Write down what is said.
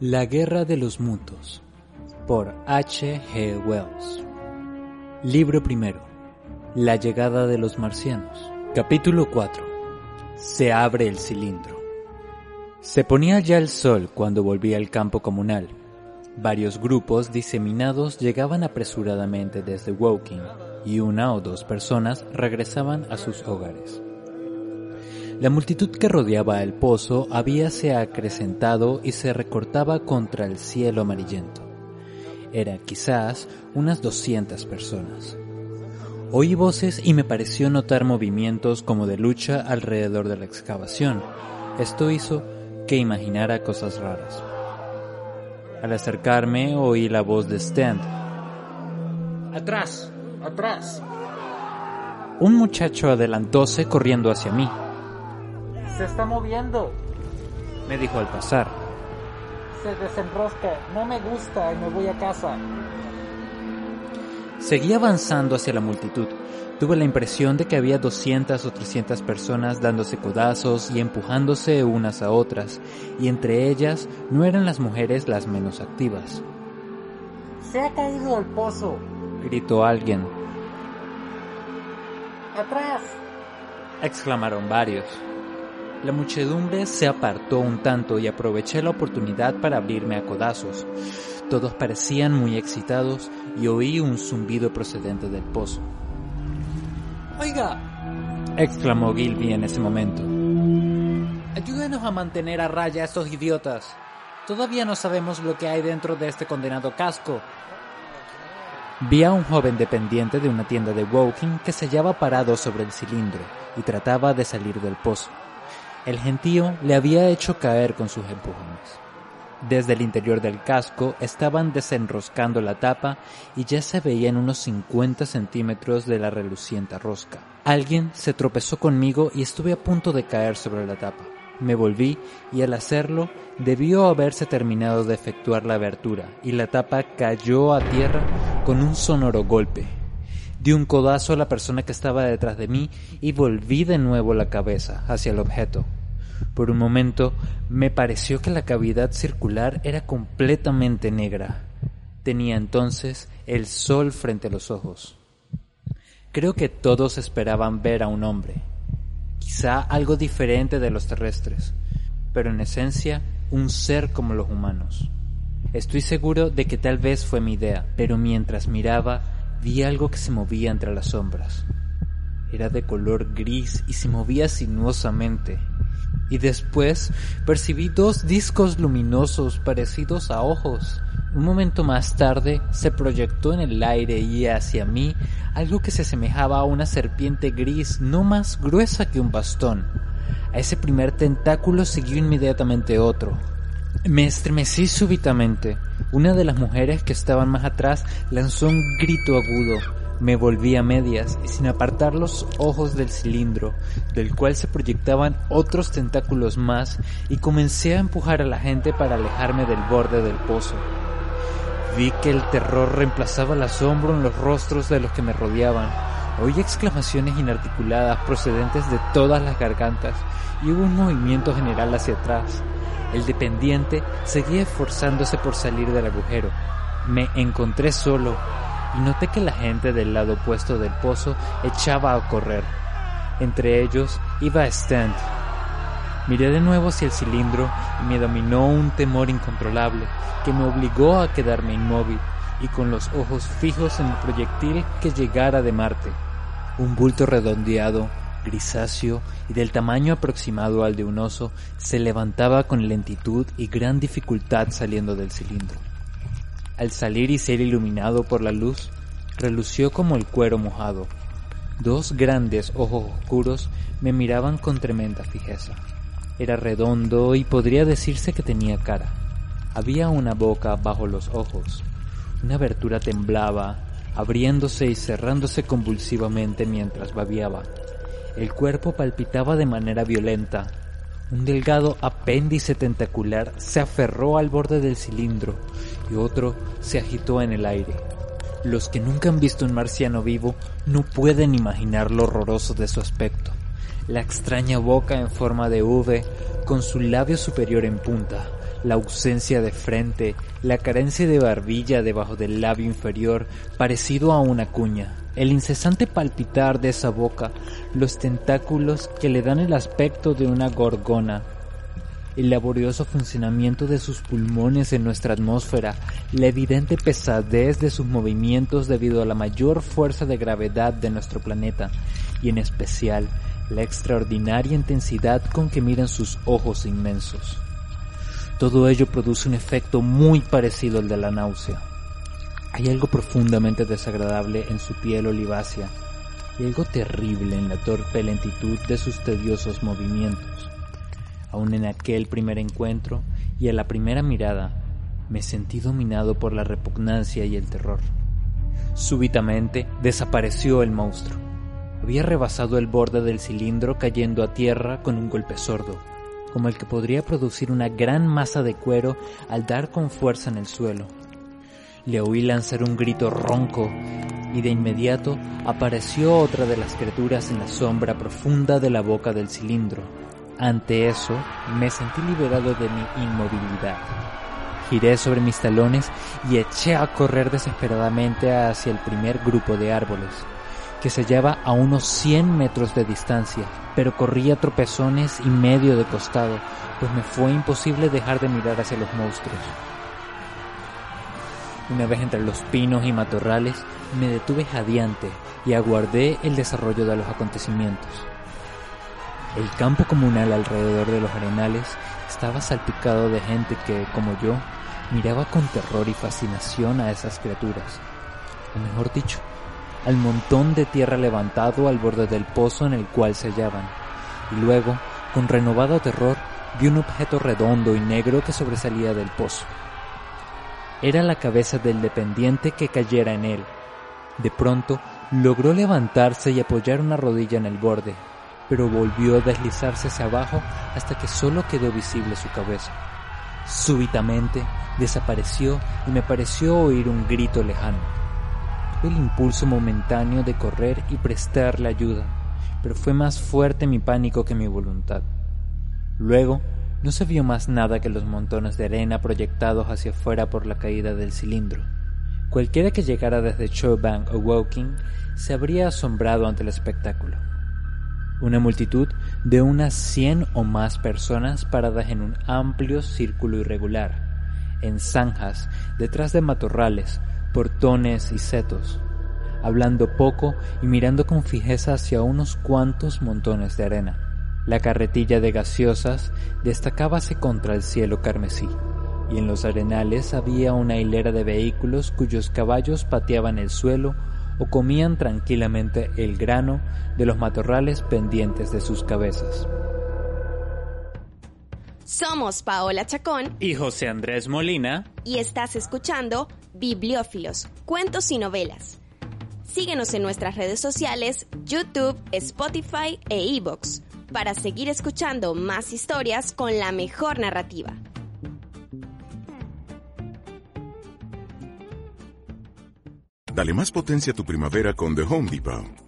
La Guerra de los Mutos por H. G. Wells Libro primero La llegada de los marcianos Capítulo 4 Se abre el cilindro Se ponía ya el sol cuando volví al campo comunal. Varios grupos diseminados llegaban apresuradamente desde Woking y una o dos personas regresaban a sus hogares. La multitud que rodeaba el pozo habíase acrecentado y se recortaba contra el cielo amarillento. Era quizás unas 200 personas. Oí voces y me pareció notar movimientos como de lucha alrededor de la excavación. Esto hizo que imaginara cosas raras. Al acercarme oí la voz de Stent. Atrás, atrás. Un muchacho adelantóse corriendo hacia mí. Se está moviendo. Me dijo al pasar. Se desenrosca. No me gusta y me voy a casa. Seguí avanzando hacia la multitud. Tuve la impresión de que había 200 o 300 personas dándose codazos y empujándose unas a otras, y entre ellas no eran las mujeres las menos activas. Se ha caído al pozo. Gritó alguien. Atrás. Exclamaron varios. La muchedumbre se apartó un tanto y aproveché la oportunidad para abrirme a codazos. Todos parecían muy excitados y oí un zumbido procedente del pozo. Oiga, exclamó Gilby en ese momento. ayúdenos a mantener a raya a estos idiotas. Todavía no sabemos lo que hay dentro de este condenado casco. Vi a un joven dependiente de una tienda de Woking que se hallaba parado sobre el cilindro y trataba de salir del pozo. El gentío le había hecho caer con sus empujones. Desde el interior del casco estaban desenroscando la tapa y ya se veían unos 50 centímetros de la reluciente rosca. Alguien se tropezó conmigo y estuve a punto de caer sobre la tapa. Me volví y al hacerlo debió haberse terminado de efectuar la abertura y la tapa cayó a tierra con un sonoro golpe. Di un codazo a la persona que estaba detrás de mí y volví de nuevo la cabeza hacia el objeto. Por un momento me pareció que la cavidad circular era completamente negra. Tenía entonces el sol frente a los ojos. Creo que todos esperaban ver a un hombre, quizá algo diferente de los terrestres, pero en esencia un ser como los humanos. Estoy seguro de que tal vez fue mi idea, pero mientras miraba vi algo que se movía entre las sombras. Era de color gris y se movía sinuosamente. Y después percibí dos discos luminosos parecidos a ojos. Un momento más tarde se proyectó en el aire y hacia mí algo que se asemejaba a una serpiente gris no más gruesa que un bastón. A ese primer tentáculo siguió inmediatamente otro. Me estremecí súbitamente. Una de las mujeres que estaban más atrás lanzó un grito agudo. Me volví a medias y sin apartar los ojos del cilindro, del cual se proyectaban otros tentáculos más, y comencé a empujar a la gente para alejarme del borde del pozo. Vi que el terror reemplazaba el asombro en los rostros de los que me rodeaban. Oí exclamaciones inarticuladas procedentes de todas las gargantas y hubo un movimiento general hacia atrás. El dependiente seguía esforzándose por salir del agujero. Me encontré solo y noté que la gente del lado opuesto del pozo echaba a correr. Entre ellos iba Stent. Miré de nuevo hacia el cilindro y me dominó un temor incontrolable que me obligó a quedarme inmóvil y con los ojos fijos en el proyectil que llegara de Marte. Un bulto redondeado, grisáceo y del tamaño aproximado al de un oso se levantaba con lentitud y gran dificultad saliendo del cilindro. Al salir y ser iluminado por la luz, relució como el cuero mojado. Dos grandes ojos oscuros me miraban con tremenda fijeza. Era redondo y podría decirse que tenía cara. Había una boca bajo los ojos. Una abertura temblaba, abriéndose y cerrándose convulsivamente mientras babiaba. El cuerpo palpitaba de manera violenta. Un delgado apéndice tentacular se aferró al borde del cilindro y otro se agitó en el aire. Los que nunca han visto un marciano vivo no pueden imaginar lo horroroso de su aspecto. La extraña boca en forma de V, con su labio superior en punta, la ausencia de frente, la carencia de barbilla debajo del labio inferior, parecido a una cuña, el incesante palpitar de esa boca, los tentáculos que le dan el aspecto de una gorgona, el laborioso funcionamiento de sus pulmones en nuestra atmósfera, la evidente pesadez de sus movimientos debido a la mayor fuerza de gravedad de nuestro planeta, y en especial la extraordinaria intensidad con que miran sus ojos inmensos. Todo ello produce un efecto muy parecido al de la náusea. Hay algo profundamente desagradable en su piel olivácea y algo terrible en la torpe lentitud de sus tediosos movimientos. Aun en aquel primer encuentro y a la primera mirada, me sentí dominado por la repugnancia y el terror. Súbitamente desapareció el monstruo. Había rebasado el borde del cilindro cayendo a tierra con un golpe sordo como el que podría producir una gran masa de cuero al dar con fuerza en el suelo. Le oí lanzar un grito ronco y de inmediato apareció otra de las criaturas en la sombra profunda de la boca del cilindro. Ante eso, me sentí liberado de mi inmovilidad. Giré sobre mis talones y eché a correr desesperadamente hacia el primer grupo de árboles que se hallaba a unos 100 metros de distancia, pero corría tropezones y medio de costado, pues me fue imposible dejar de mirar hacia los monstruos. Una vez entre los pinos y matorrales, me detuve jadeante y aguardé el desarrollo de los acontecimientos. El campo comunal alrededor de los arenales estaba salpicado de gente que, como yo, miraba con terror y fascinación a esas criaturas. O mejor dicho, al montón de tierra levantado al borde del pozo en el cual se hallaban, y luego, con renovado terror, vi un objeto redondo y negro que sobresalía del pozo. Era la cabeza del dependiente que cayera en él. De pronto, logró levantarse y apoyar una rodilla en el borde, pero volvió a deslizarse hacia abajo hasta que solo quedó visible su cabeza. Súbitamente desapareció y me pareció oír un grito lejano el impulso momentáneo de correr y prestarle ayuda, pero fue más fuerte mi pánico que mi voluntad. Luego, no se vio más nada que los montones de arena proyectados hacia afuera por la caída del cilindro. Cualquiera que llegara desde Showbank o Woking se habría asombrado ante el espectáculo. Una multitud de unas cien o más personas paradas en un amplio círculo irregular, en zanjas, detrás de matorrales, portones y setos, hablando poco y mirando con fijeza hacia unos cuantos montones de arena. La carretilla de gaseosas destacábase contra el cielo carmesí, y en los arenales había una hilera de vehículos cuyos caballos pateaban el suelo o comían tranquilamente el grano de los matorrales pendientes de sus cabezas. Somos Paola Chacón y José Andrés Molina y estás escuchando Bibliófilos, Cuentos y Novelas. Síguenos en nuestras redes sociales, YouTube, Spotify e eBooks para seguir escuchando más historias con la mejor narrativa. Dale más potencia a tu primavera con The Home Depot.